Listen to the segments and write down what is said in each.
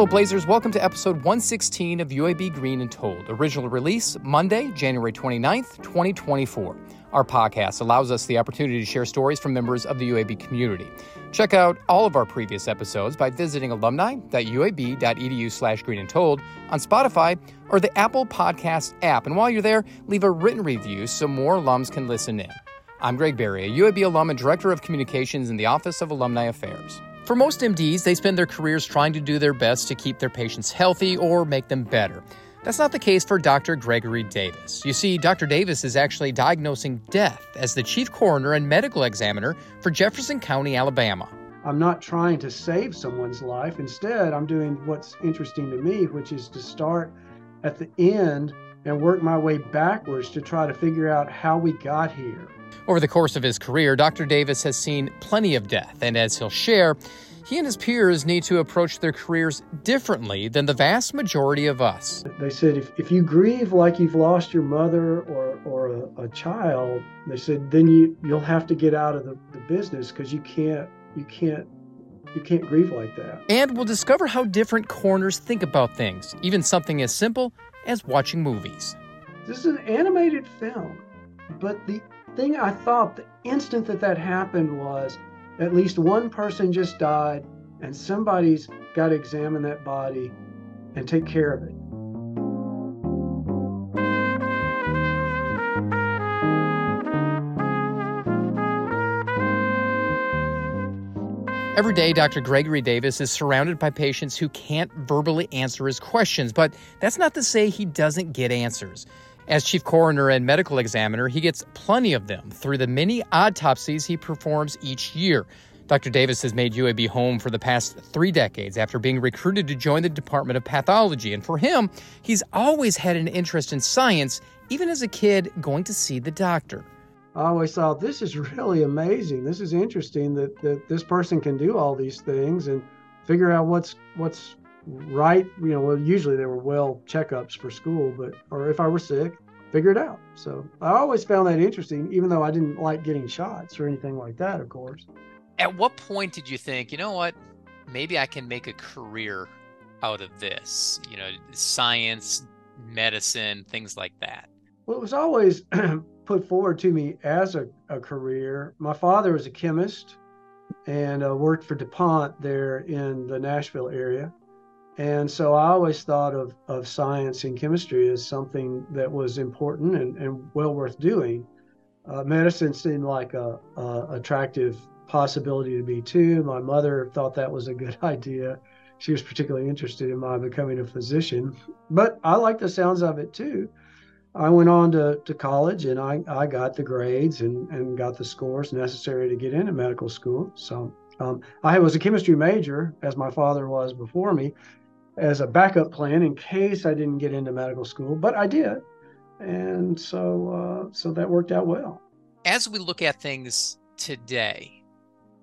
Hello, Blazers. Welcome to episode 116 of UAB Green and Told. Original release Monday, January 29th, 2024. Our podcast allows us the opportunity to share stories from members of the UAB community. Check out all of our previous episodes by visiting alumni.uab.edu slash green and told on Spotify or the Apple Podcast app. And while you're there, leave a written review so more alums can listen in. I'm Greg Berry, a UAB alum and Director of Communications in the Office of Alumni Affairs. For most MDs, they spend their careers trying to do their best to keep their patients healthy or make them better. That's not the case for Dr. Gregory Davis. You see, Dr. Davis is actually diagnosing death as the chief coroner and medical examiner for Jefferson County, Alabama. I'm not trying to save someone's life. Instead, I'm doing what's interesting to me, which is to start at the end and work my way backwards to try to figure out how we got here. Over the course of his career, Dr. Davis has seen plenty of death, and as he'll share, he and his peers need to approach their careers differently than the vast majority of us. They said if, if you grieve like you've lost your mother or, or a, a child, they said then you, you'll have to get out of the, the business because you can't you can't you can't grieve like that. And we'll discover how different coroners think about things, even something as simple as watching movies. This is an animated film, but the thing I thought the instant that that happened was at least one person just died, and somebody's got to examine that body and take care of it. Every day, Dr. Gregory Davis is surrounded by patients who can't verbally answer his questions, but that's not to say he doesn't get answers. As chief coroner and medical examiner, he gets plenty of them through the many autopsies he performs each year. Dr. Davis has made UAB home for the past three decades after being recruited to join the Department of Pathology. And for him, he's always had an interest in science, even as a kid going to see the doctor. I always thought this is really amazing. This is interesting that, that this person can do all these things and figure out what's what's right. You know, well, usually they were well checkups for school, but or if I were sick, figure it out. So I always found that interesting, even though I didn't like getting shots or anything like that, of course. At what point did you think, you know what, maybe I can make a career out of this? You know, science, medicine, things like that. Well, it was always put forward to me as a, a career. My father was a chemist and uh, worked for DuPont there in the Nashville area. And so I always thought of, of science and chemistry as something that was important and, and well worth doing. Uh, medicine seemed like a, a, attractive possibility to me too. My mother thought that was a good idea. She was particularly interested in my becoming a physician, but I liked the sounds of it too. I went on to, to college and I, I got the grades and, and got the scores necessary to get into medical school. So um, I was a chemistry major, as my father was before me, as a backup plan in case I didn't get into medical school, but I did. And so, uh, so that worked out well. As we look at things today,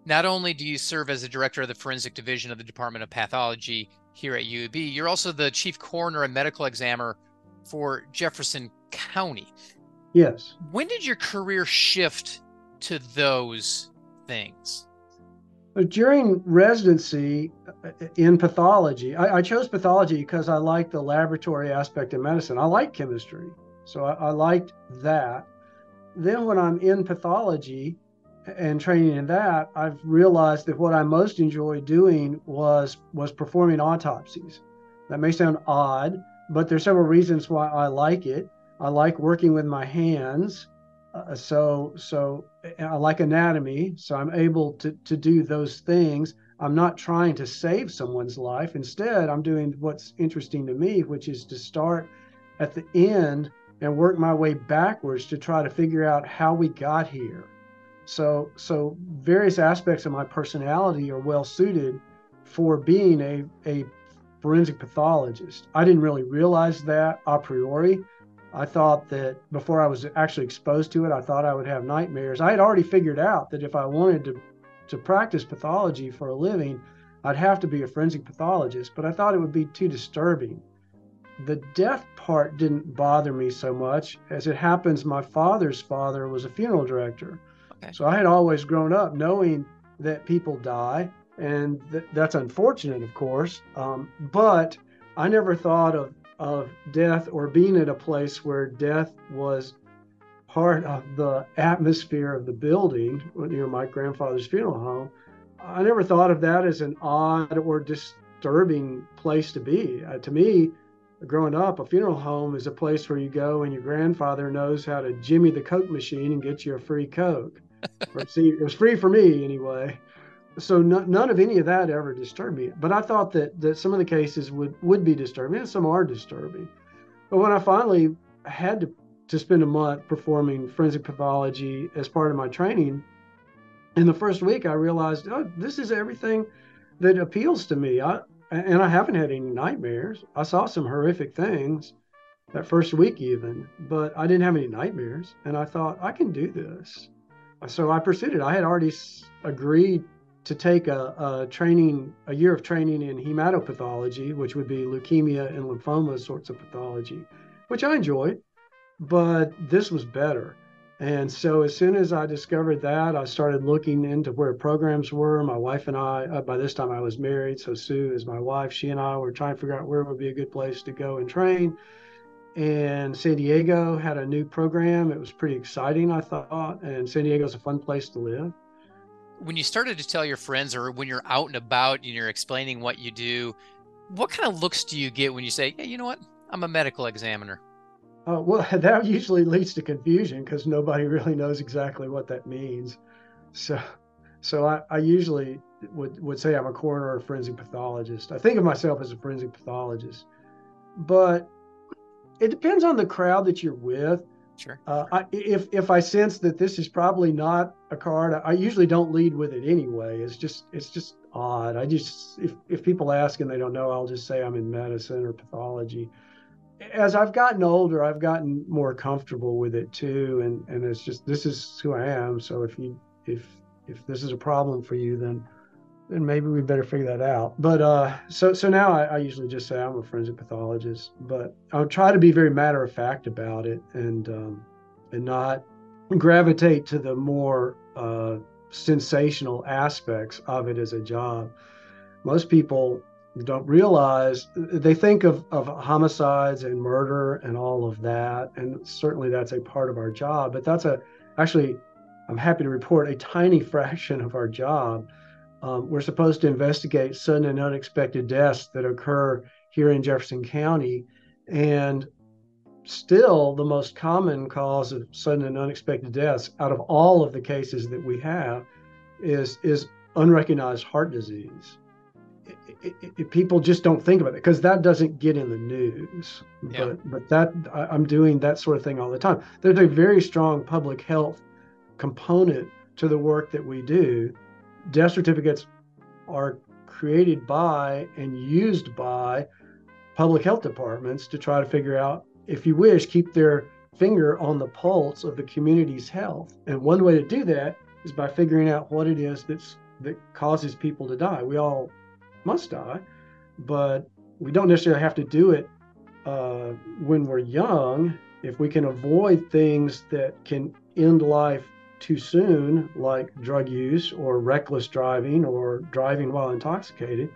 not only do you serve as the director of the forensic division of the Department of Pathology here at UAB, you're also the chief coroner and medical examiner for Jefferson County. Yes. When did your career shift to those things? During residency uh, in pathology, I, I chose pathology because I like the laboratory aspect of medicine. I like chemistry, so I, I liked that. Then, when I'm in pathology and training in that, I've realized that what I most enjoyed doing was was performing autopsies. That may sound odd, but there's several reasons why I like it. I like working with my hands. Uh, so so I like anatomy, so I'm able to to do those things. I'm not trying to save someone's life. Instead, I'm doing what's interesting to me, which is to start at the end and work my way backwards to try to figure out how we got here. So so various aspects of my personality are well suited for being a a forensic pathologist. I didn't really realize that a priori I thought that before I was actually exposed to it, I thought I would have nightmares. I had already figured out that if I wanted to, to practice pathology for a living, I'd have to be a forensic pathologist, but I thought it would be too disturbing. The death part didn't bother me so much. As it happens, my father's father was a funeral director. Okay. So I had always grown up knowing that people die and th- that's unfortunate, of course. Um, but I never thought of of death or being at a place where death was part of the atmosphere of the building, know, my grandfather's funeral home. I never thought of that as an odd or disturbing place to be. Uh, to me, growing up, a funeral home is a place where you go and your grandfather knows how to jimmy the Coke machine and get you a free Coke. See, it was free for me anyway. So no, none of any of that ever disturbed me. But I thought that that some of the cases would would be disturbing, and some are disturbing. But when I finally had to to spend a month performing forensic pathology as part of my training, in the first week I realized, oh, this is everything that appeals to me. I and I haven't had any nightmares. I saw some horrific things that first week even, but I didn't have any nightmares. And I thought I can do this. So I proceeded. I had already agreed to take a, a training, a year of training in hematopathology, which would be leukemia and lymphoma sorts of pathology, which I enjoyed, but this was better. And so as soon as I discovered that, I started looking into where programs were. My wife and I, uh, by this time I was married, so Sue is my wife. She and I were trying to figure out where would be a good place to go and train. And San Diego had a new program. It was pretty exciting, I thought. And San Diego is a fun place to live. When you started to tell your friends, or when you're out and about and you're explaining what you do, what kind of looks do you get when you say, "Yeah, you know what? I'm a medical examiner"? Uh, well, that usually leads to confusion because nobody really knows exactly what that means. So, so I, I usually would, would say I'm a coroner or a forensic pathologist. I think of myself as a forensic pathologist, but it depends on the crowd that you're with. Sure. Uh, I, if if I sense that this is probably not a card, I usually don't lead with it anyway. It's just it's just odd. I just if if people ask and they don't know, I'll just say I'm in medicine or pathology as I've gotten older, I've gotten more comfortable with it too, and and it's just this is who I am. So if you if if this is a problem for you, then then maybe we better figure that out. But uh, so so now I, I usually just say I'm a forensic pathologist, but I'll try to be very matter of fact about it and um, and not gravitate to the more uh, sensational aspects of it as a job. Most people don't realize they think of, of homicides and murder and all of that and certainly that's a part of our job but that's a actually i'm happy to report a tiny fraction of our job um, we're supposed to investigate sudden and unexpected deaths that occur here in jefferson county and still the most common cause of sudden and unexpected deaths out of all of the cases that we have is is unrecognized heart disease it, it, people just don't think about it because that doesn't get in the news. Yeah. But but that I, I'm doing that sort of thing all the time. There's a very strong public health component to the work that we do. Death certificates are created by and used by public health departments to try to figure out, if you wish, keep their finger on the pulse of the community's health. And one way to do that is by figuring out what it is that's that causes people to die. We all must die, but we don't necessarily have to do it uh, when we're young. If we can avoid things that can end life too soon, like drug use or reckless driving or driving while intoxicated,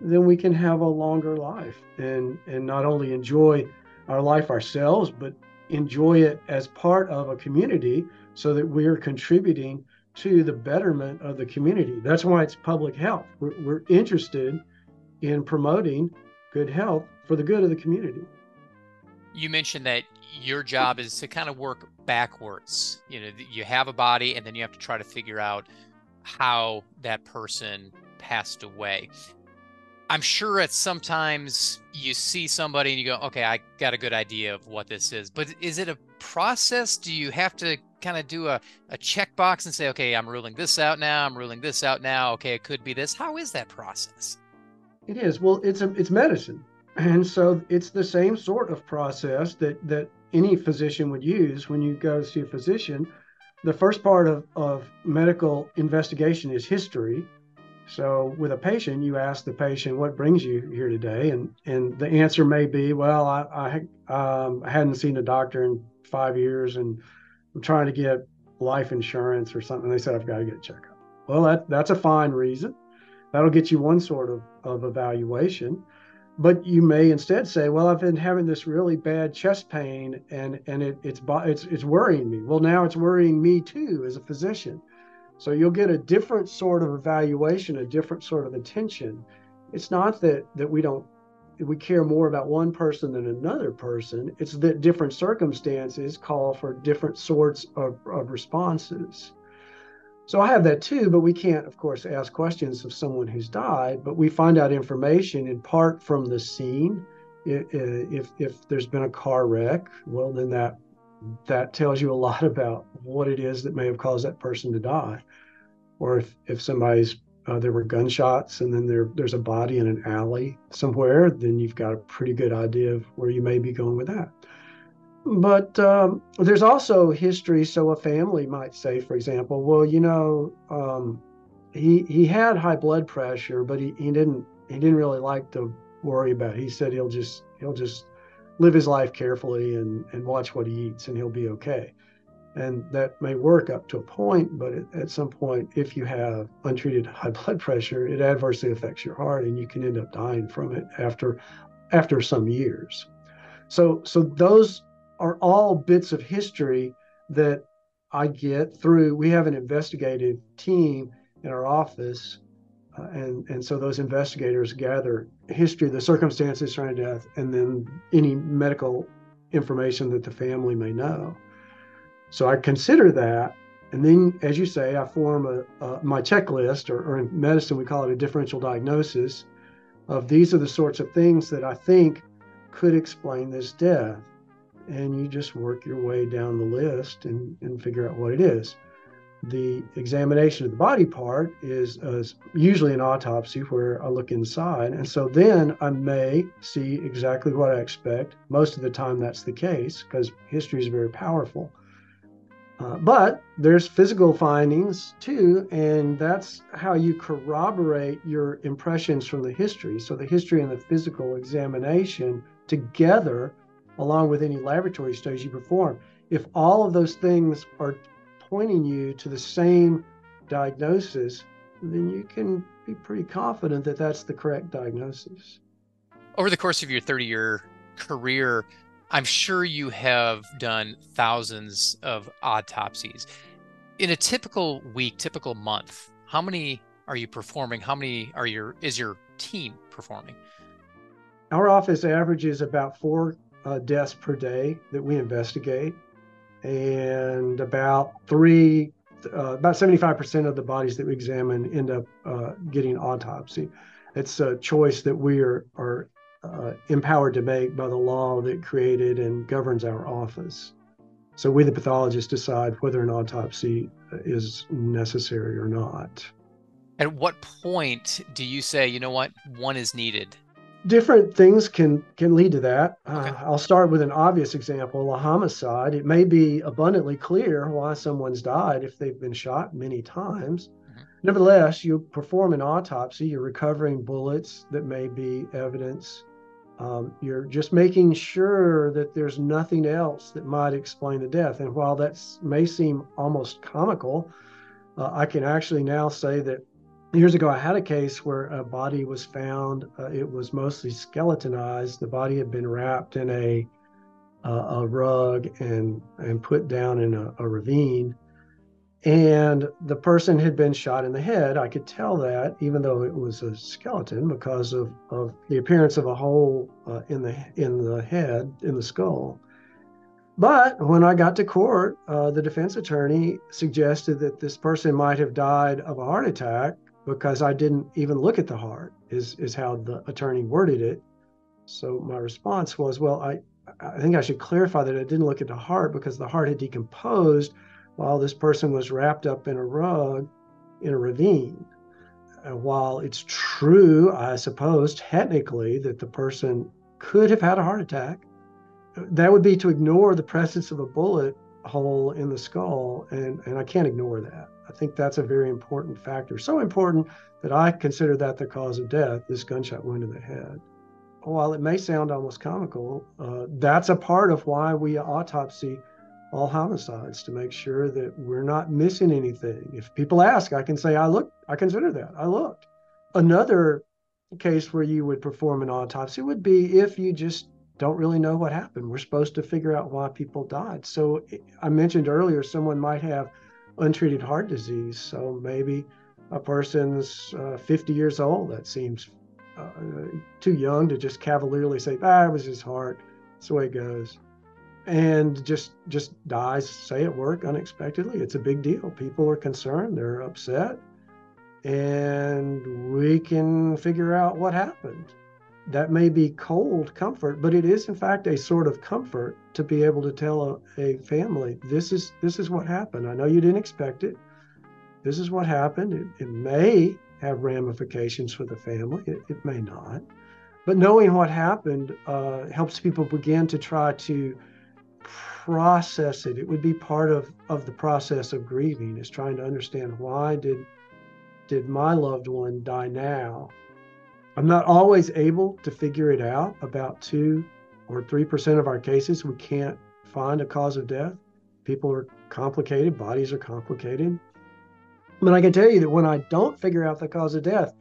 then we can have a longer life and, and not only enjoy our life ourselves, but enjoy it as part of a community so that we're contributing to the betterment of the community. That's why it's public health. We're, we're interested in promoting good health for the good of the community. You mentioned that your job is to kind of work backwards. You know, you have a body and then you have to try to figure out how that person passed away. I'm sure at sometimes you see somebody and you go, okay, I got a good idea of what this is. But is it a process? Do you have to kind of do a, a checkbox and say, okay, I'm ruling this out now, I'm ruling this out now, okay, it could be this. How is that process? It is. Well, it's a, it's medicine. And so it's the same sort of process that, that any physician would use when you go see a physician. The first part of, of medical investigation is history. So with a patient, you ask the patient, "What brings you here today?" and and the answer may be, "Well, I I, um, hadn't seen a doctor in five years, and I'm trying to get life insurance or something. They said I've got to get a checkup. Well, that that's a fine reason. That'll get you one sort of, of evaluation. But you may instead say, well, I've been having this really bad chest pain and, and it, it's, it's, it's worrying me. Well, now it's worrying me too as a physician. So you'll get a different sort of evaluation, a different sort of attention. It's not that, that we don't we care more about one person than another person. It's that different circumstances call for different sorts of, of responses. So I have that too, but we can't, of course, ask questions of someone who's died, but we find out information in part from the scene. If, if there's been a car wreck, well, then that that tells you a lot about what it is that may have caused that person to die. Or if, if somebody's uh, there were gunshots and then there there's a body in an alley somewhere, then you've got a pretty good idea of where you may be going with that. But um, there's also history. So a family might say, for example, well, you know, um, he he had high blood pressure, but he, he didn't he didn't really like to worry about. It. He said he'll just he'll just live his life carefully and and watch what he eats, and he'll be okay. And that may work up to a point, but at some point, if you have untreated high blood pressure, it adversely affects your heart, and you can end up dying from it after after some years. So so those are all bits of history that I get through. We have an investigative team in our office, uh, and and so those investigators gather history, the circumstances surrounding death, and then any medical information that the family may know. So I consider that, and then, as you say, I form a, a my checklist, or, or in medicine we call it a differential diagnosis, of these are the sorts of things that I think could explain this death and you just work your way down the list and, and figure out what it is. The examination of the body part is uh, usually an autopsy where I look inside. And so then I may see exactly what I expect. Most of the time, that's the case because history is very powerful. Uh, but there's physical findings too, and that's how you corroborate your impressions from the history. So the history and the physical examination together along with any laboratory studies you perform. If all of those things are pointing you to the same diagnosis, then you can be pretty confident that that's the correct diagnosis. Over the course of your 30 year career, I'm sure you have done thousands of autopsies. In a typical week, typical month, how many are you performing? How many are your is your team performing? Our office averages about four uh, deaths per day that we investigate, and about three, uh, about 75% of the bodies that we examine end up uh, getting autopsy. It's a choice that we are, are uh, empowered to make by the law that created and governs our office. So we, the pathologists, decide whether an autopsy is necessary or not. At what point do you say, you know what, one is needed? Different things can can lead to that. Okay. Uh, I'll start with an obvious example: a homicide. It may be abundantly clear why someone's died if they've been shot many times. Mm-hmm. Nevertheless, you perform an autopsy. You're recovering bullets that may be evidence. Um, you're just making sure that there's nothing else that might explain the death. And while that may seem almost comical, uh, I can actually now say that years ago, I had a case where a body was found. Uh, it was mostly skeletonized. The body had been wrapped in a uh, a rug and and put down in a, a, ravine, and the person had been shot in the head. I could tell that, even though it was a skeleton, because of, of the appearance of a hole uh, in the in the head in the skull. But when I got to court, uh, the defense attorney suggested that this person might have died of a heart attack because I didn't even look at the heart, is, is how the attorney worded it. So my response was, well, I, I think I should clarify that I didn't look at the heart because the heart had decomposed while this person was wrapped up in a rug in a ravine. Uh, while it's true, I suppose, technically, that the person could have had a heart attack, that would be to ignore the presence of a bullet hole in the skull. And, and I can't ignore that. I think that's a very important factor. So important that I consider that the cause of death, this gunshot wound to the head. While it may sound almost comical, uh, that's a part of why we autopsy all homicides to make sure that we're not missing anything. If people ask, I can say, I looked, I consider that. I looked. another case where you would perform an autopsy would be if you just don't really know what happened. We're supposed to figure out why people died. So I mentioned earlier, someone might have untreated heart disease. So maybe a person's uh, 50 years old. That seems uh, too young to just cavalierly say, ah, it was his heart. That's the way it goes. And just just dies, say at work unexpectedly. It's a big deal. People are concerned. They're upset, and we can figure out what happened that may be cold comfort, but it is in fact a sort of comfort to be able to tell a, a, family, this is this is what happened. I know you didn't expect it. This is what happened. It, it may have ramifications for the family. It, it may not. But knowing what happened uh, helps people begin to try to process it. It would be part of, of the process of grieving is trying to understand why did did my loved one die now I'm not always able to figure it out. About two or 3% of our cases, we can't find a cause of death. People are complicated, bodies are complicated. But I can tell you that when I don't figure out the cause of death,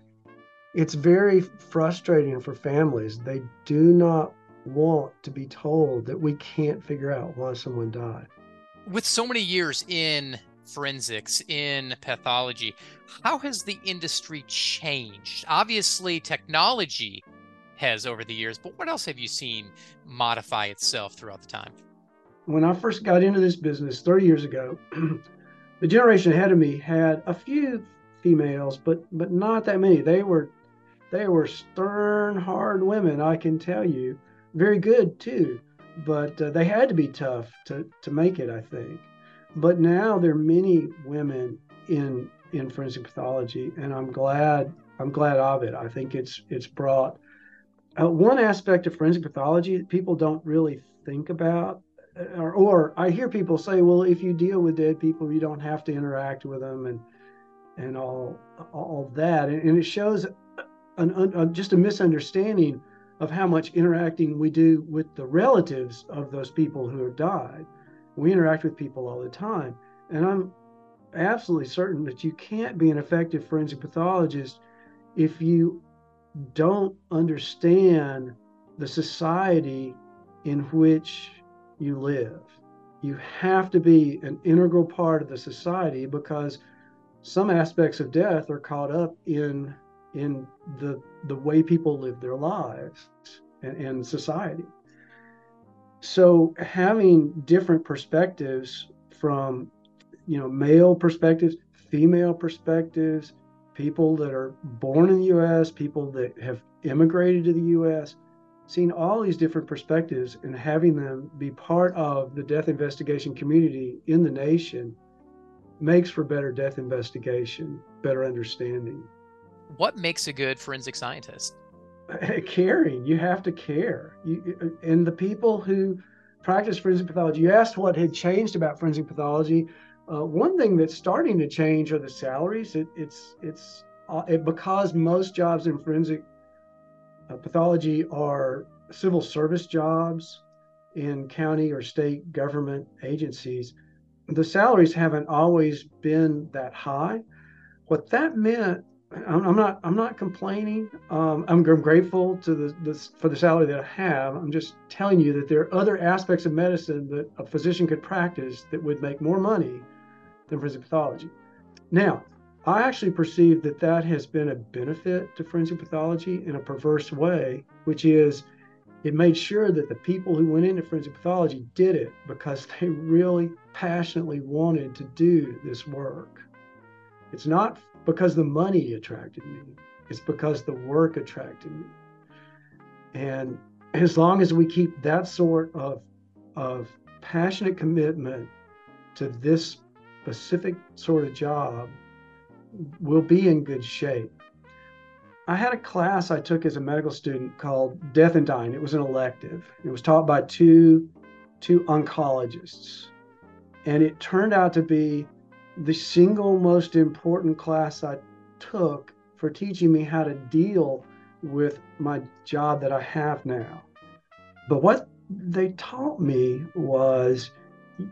it's very frustrating for families. They do not want to be told that we can't figure out why someone died. With so many years in forensics, in pathology. How has the industry changed? Obviously, technology has over the years, but what else have you seen modify itself throughout the time? When I first got into this business 30 years ago, the generation ahead of me had a few females, but but not that many. They were they were stern, hard women, I can tell you. Very good too, but uh, they had to be tough to to make it, I think. But now there are many women in in forensic pathology, and I'm glad I'm glad of it. I think it's it's brought uh, one aspect of forensic pathology that people don't really think about, uh, or, or I hear people say, well, if you deal with dead people, you don't have to interact with them, and and all all that, and, and it shows an, an, just a misunderstanding of how much interacting we do with the relatives of those people who have died. We interact with people all the time. And I'm absolutely certain that you can't be an effective forensic pathologist if you don't understand the society in which you live. You have to be an integral part of the society because some aspects of death are caught up in in the the way people live their lives and, and society. So having different perspectives from, you know, male perspectives, female perspectives, people that are born in the U.S., people that have immigrated to the U.S., seeing all these different perspectives and having them be part of the death investigation community in the nation makes for better death investigation, better understanding. What makes a good forensic scientist? caring. You have to care. You, and the people who practice forensic pathology, you asked what had changed about forensic pathology. Uh, one thing that's starting to change are the salaries. It, it's it's uh, it, because most jobs in forensic uh, pathology are civil service jobs in county or state government agencies. The salaries haven't always been that high. What that meant I'm not I'm not complaining. Um, I'm, I'm, grateful to the this, for the salary that I have. I'm just telling you that there are other aspects of medicine that a physician could practice that would make more money than forensic pathology. Now, I actually perceive that that has been a benefit to forensic pathology in a perverse way, which is it made sure that the people who went into forensic pathology did it because they really passionately wanted to do this work. It's not because the money attracted me. It's because the work attracted me. And as long as we keep that sort of, of passionate commitment to this specific sort of job, we'll be in good shape. I had a class I took as a medical student called Death and Dying. It was an elective. It was taught by two, two oncologists. And it turned out to be the single most important class I took for teaching me how to deal with my job that I have now. But what they taught me was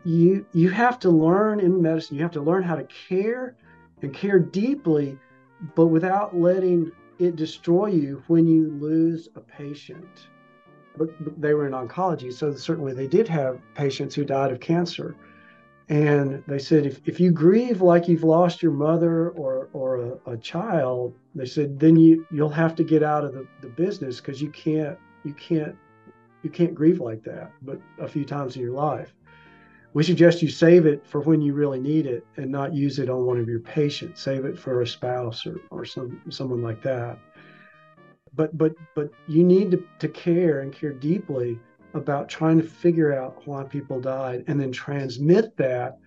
you you have to learn in medicine, you have to learn how to care and care deeply, but without letting it destroy you when you lose a patient? But, they were in oncology, so certainly they did have patients who died of cancer. And they said, if, if you grieve like you've lost your mother or, or a, a child, they said, then you, you'll have to get out of the, the business because you can't, you can't, you can't grieve like that, but a few times in your life. We suggest you save it for when you really need it and not use it on one of your patients. Save it for a spouse or, or some someone like that. But but but you need to, to care and care deeply about trying to figure out why people died and then transmit that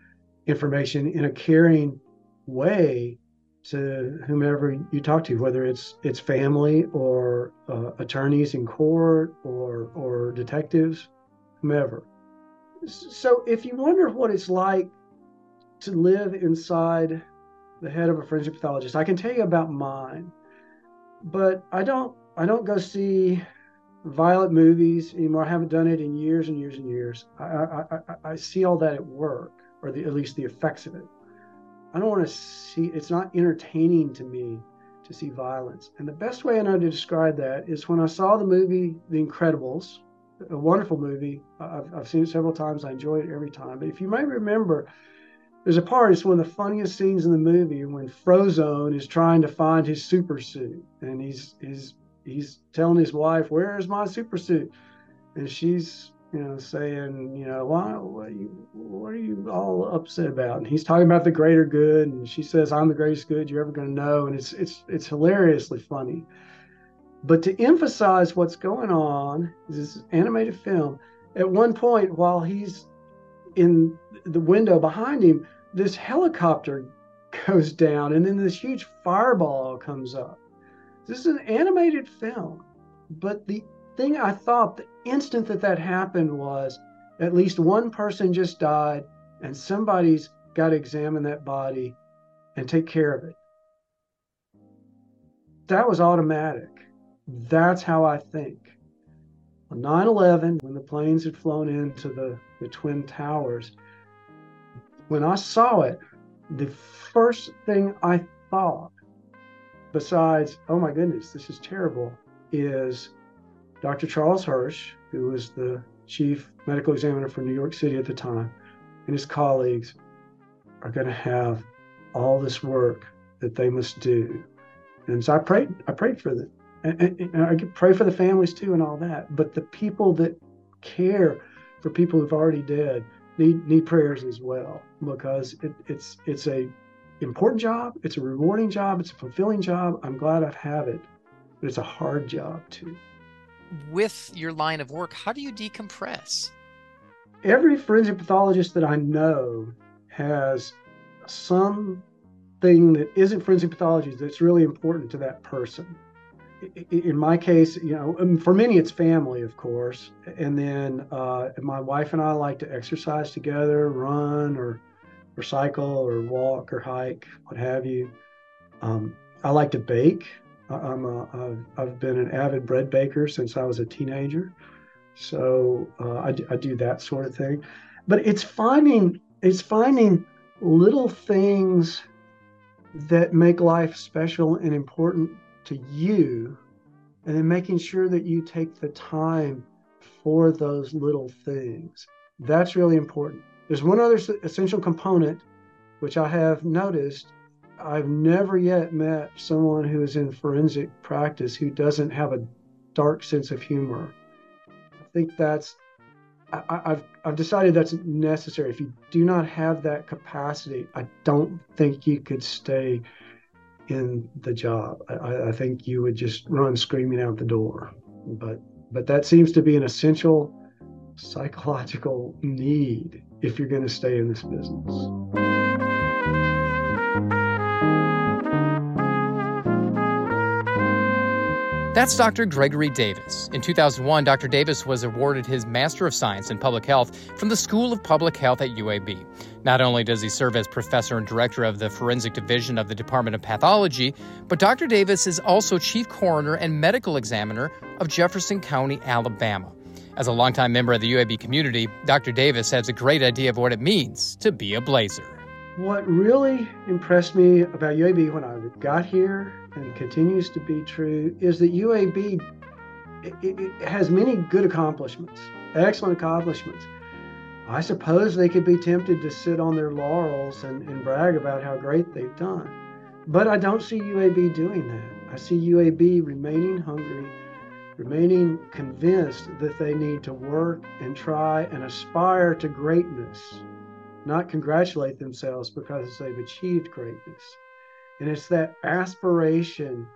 information in a caring way to whomever you talk to, whether it's it's family or uh, attorneys in court or or detectives, whomever. So if you wonder what it's like to live inside the head of a forensic pathologist, I can tell you about mine, but I don't I don't go see violent movies anymore. I haven't done it in years and years and years. I, I, I, I see all that at work, or the, at least the effects of it. I don't want to see. It's not entertaining to me to see violence. And the best way I know to describe that is when I saw the movie The Incredibles, a wonderful movie. I've, I've seen it several times. I enjoy it every time. But if you may remember, there's a part, it's one of the funniest scenes in the movie when Frozone is trying to find his super suit. And he's he's he's telling his wife, Where's my super suit? And she's you know, saying, you know, why, what are, you, what are you all upset about? And he's talking about the greater good, and she says, "I'm the greatest good you're ever going to know," and it's it's it's hilariously funny. But to emphasize what's going on, this animated film, at one point while he's in the window behind him, this helicopter goes down and then this huge fireball comes up. This is an animated film, but the thing I thought the instant that that happened was at least one person just died and somebody's got to examine that body and take care of it. That was automatic. That's how I think. On 9 11, when the planes had flown into the, the Twin Towers, when I saw it, the first thing I thought, besides, oh my goodness, this is terrible, is Dr. Charles Hirsch, who was the chief medical examiner for New York City at the time, and his colleagues are going to have all this work that they must do. And so I prayed, I prayed for them and, and, and I pray for the families too and all that. But the people that care for people who've already dead need need prayers as well because it, it's it's a important job. It's a rewarding job. It's a fulfilling job. I'm glad I have it, but it's a hard job too. With your line of work, how do you decompress? Every forensic pathologist that I know has some thing that isn't forensic pathology that's really important to that person in my case, you know, um, for many it's family, of course, and then uh, my wife and I like to exercise together, run or or cycle or walk or hike, what have you. Um, I like to bake. I'm a, I've, I've been an avid bread baker since I was a teenager, so uh, I, I do that sort of thing. But it's finding it's finding little things that make life special and important to you and then making sure that you take the time for those little things. That's really important. There's one other essential component which I have noticed. I've never yet met someone who is in forensic practice who doesn't have a dark sense of humor. I think that's I, have I've decided that's necessary. If you do not have that capacity, I don't think you could stay in the job. I, I think you would just run screaming out the door. But but that seems to be an essential psychological need if you're going to stay in this business. That's Dr. Gregory Davis. In 2001, Dr. Davis was awarded his Master of Science in Public Health from the School of Public Health at UAB. Not only does he serve as professor and director of the Forensic Division of the Department of Pathology, but Dr. Davis is also chief coroner and medical examiner of Jefferson County, Alabama. As a longtime member of the UAB community, Dr. Davis has a great idea of what it means to be a blazer. What really impressed me about UAB when I got here and continues to be true is that UAB it, it has many good accomplishments, excellent accomplishments. I suppose they could be tempted to sit on their laurels and, and brag about how great they've done. But I don't see UAB doing that. I see UAB remaining hungry, remaining convinced that they need to work and try and aspire to greatness, not congratulate themselves because they've achieved greatness. And it's that aspiration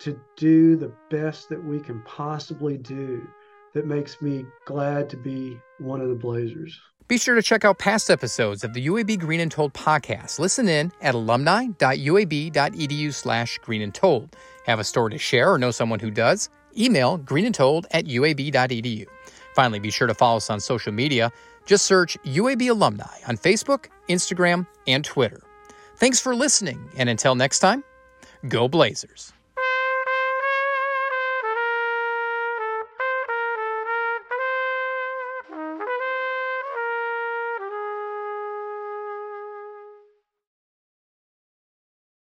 to do the best that we can possibly do that makes me glad to be one of the Blazers. Be sure to check out past episodes of the UAB Green and Told podcast. Listen in at alumni.uab.edu slash green and told. Have a story to share or know someone who does? Email greenandtold at uab.edu. Finally, be sure to follow us on social media. Just search UAB Alumni on Facebook, Instagram, and Twitter. Thanks for listening, and until next time, go Blazers.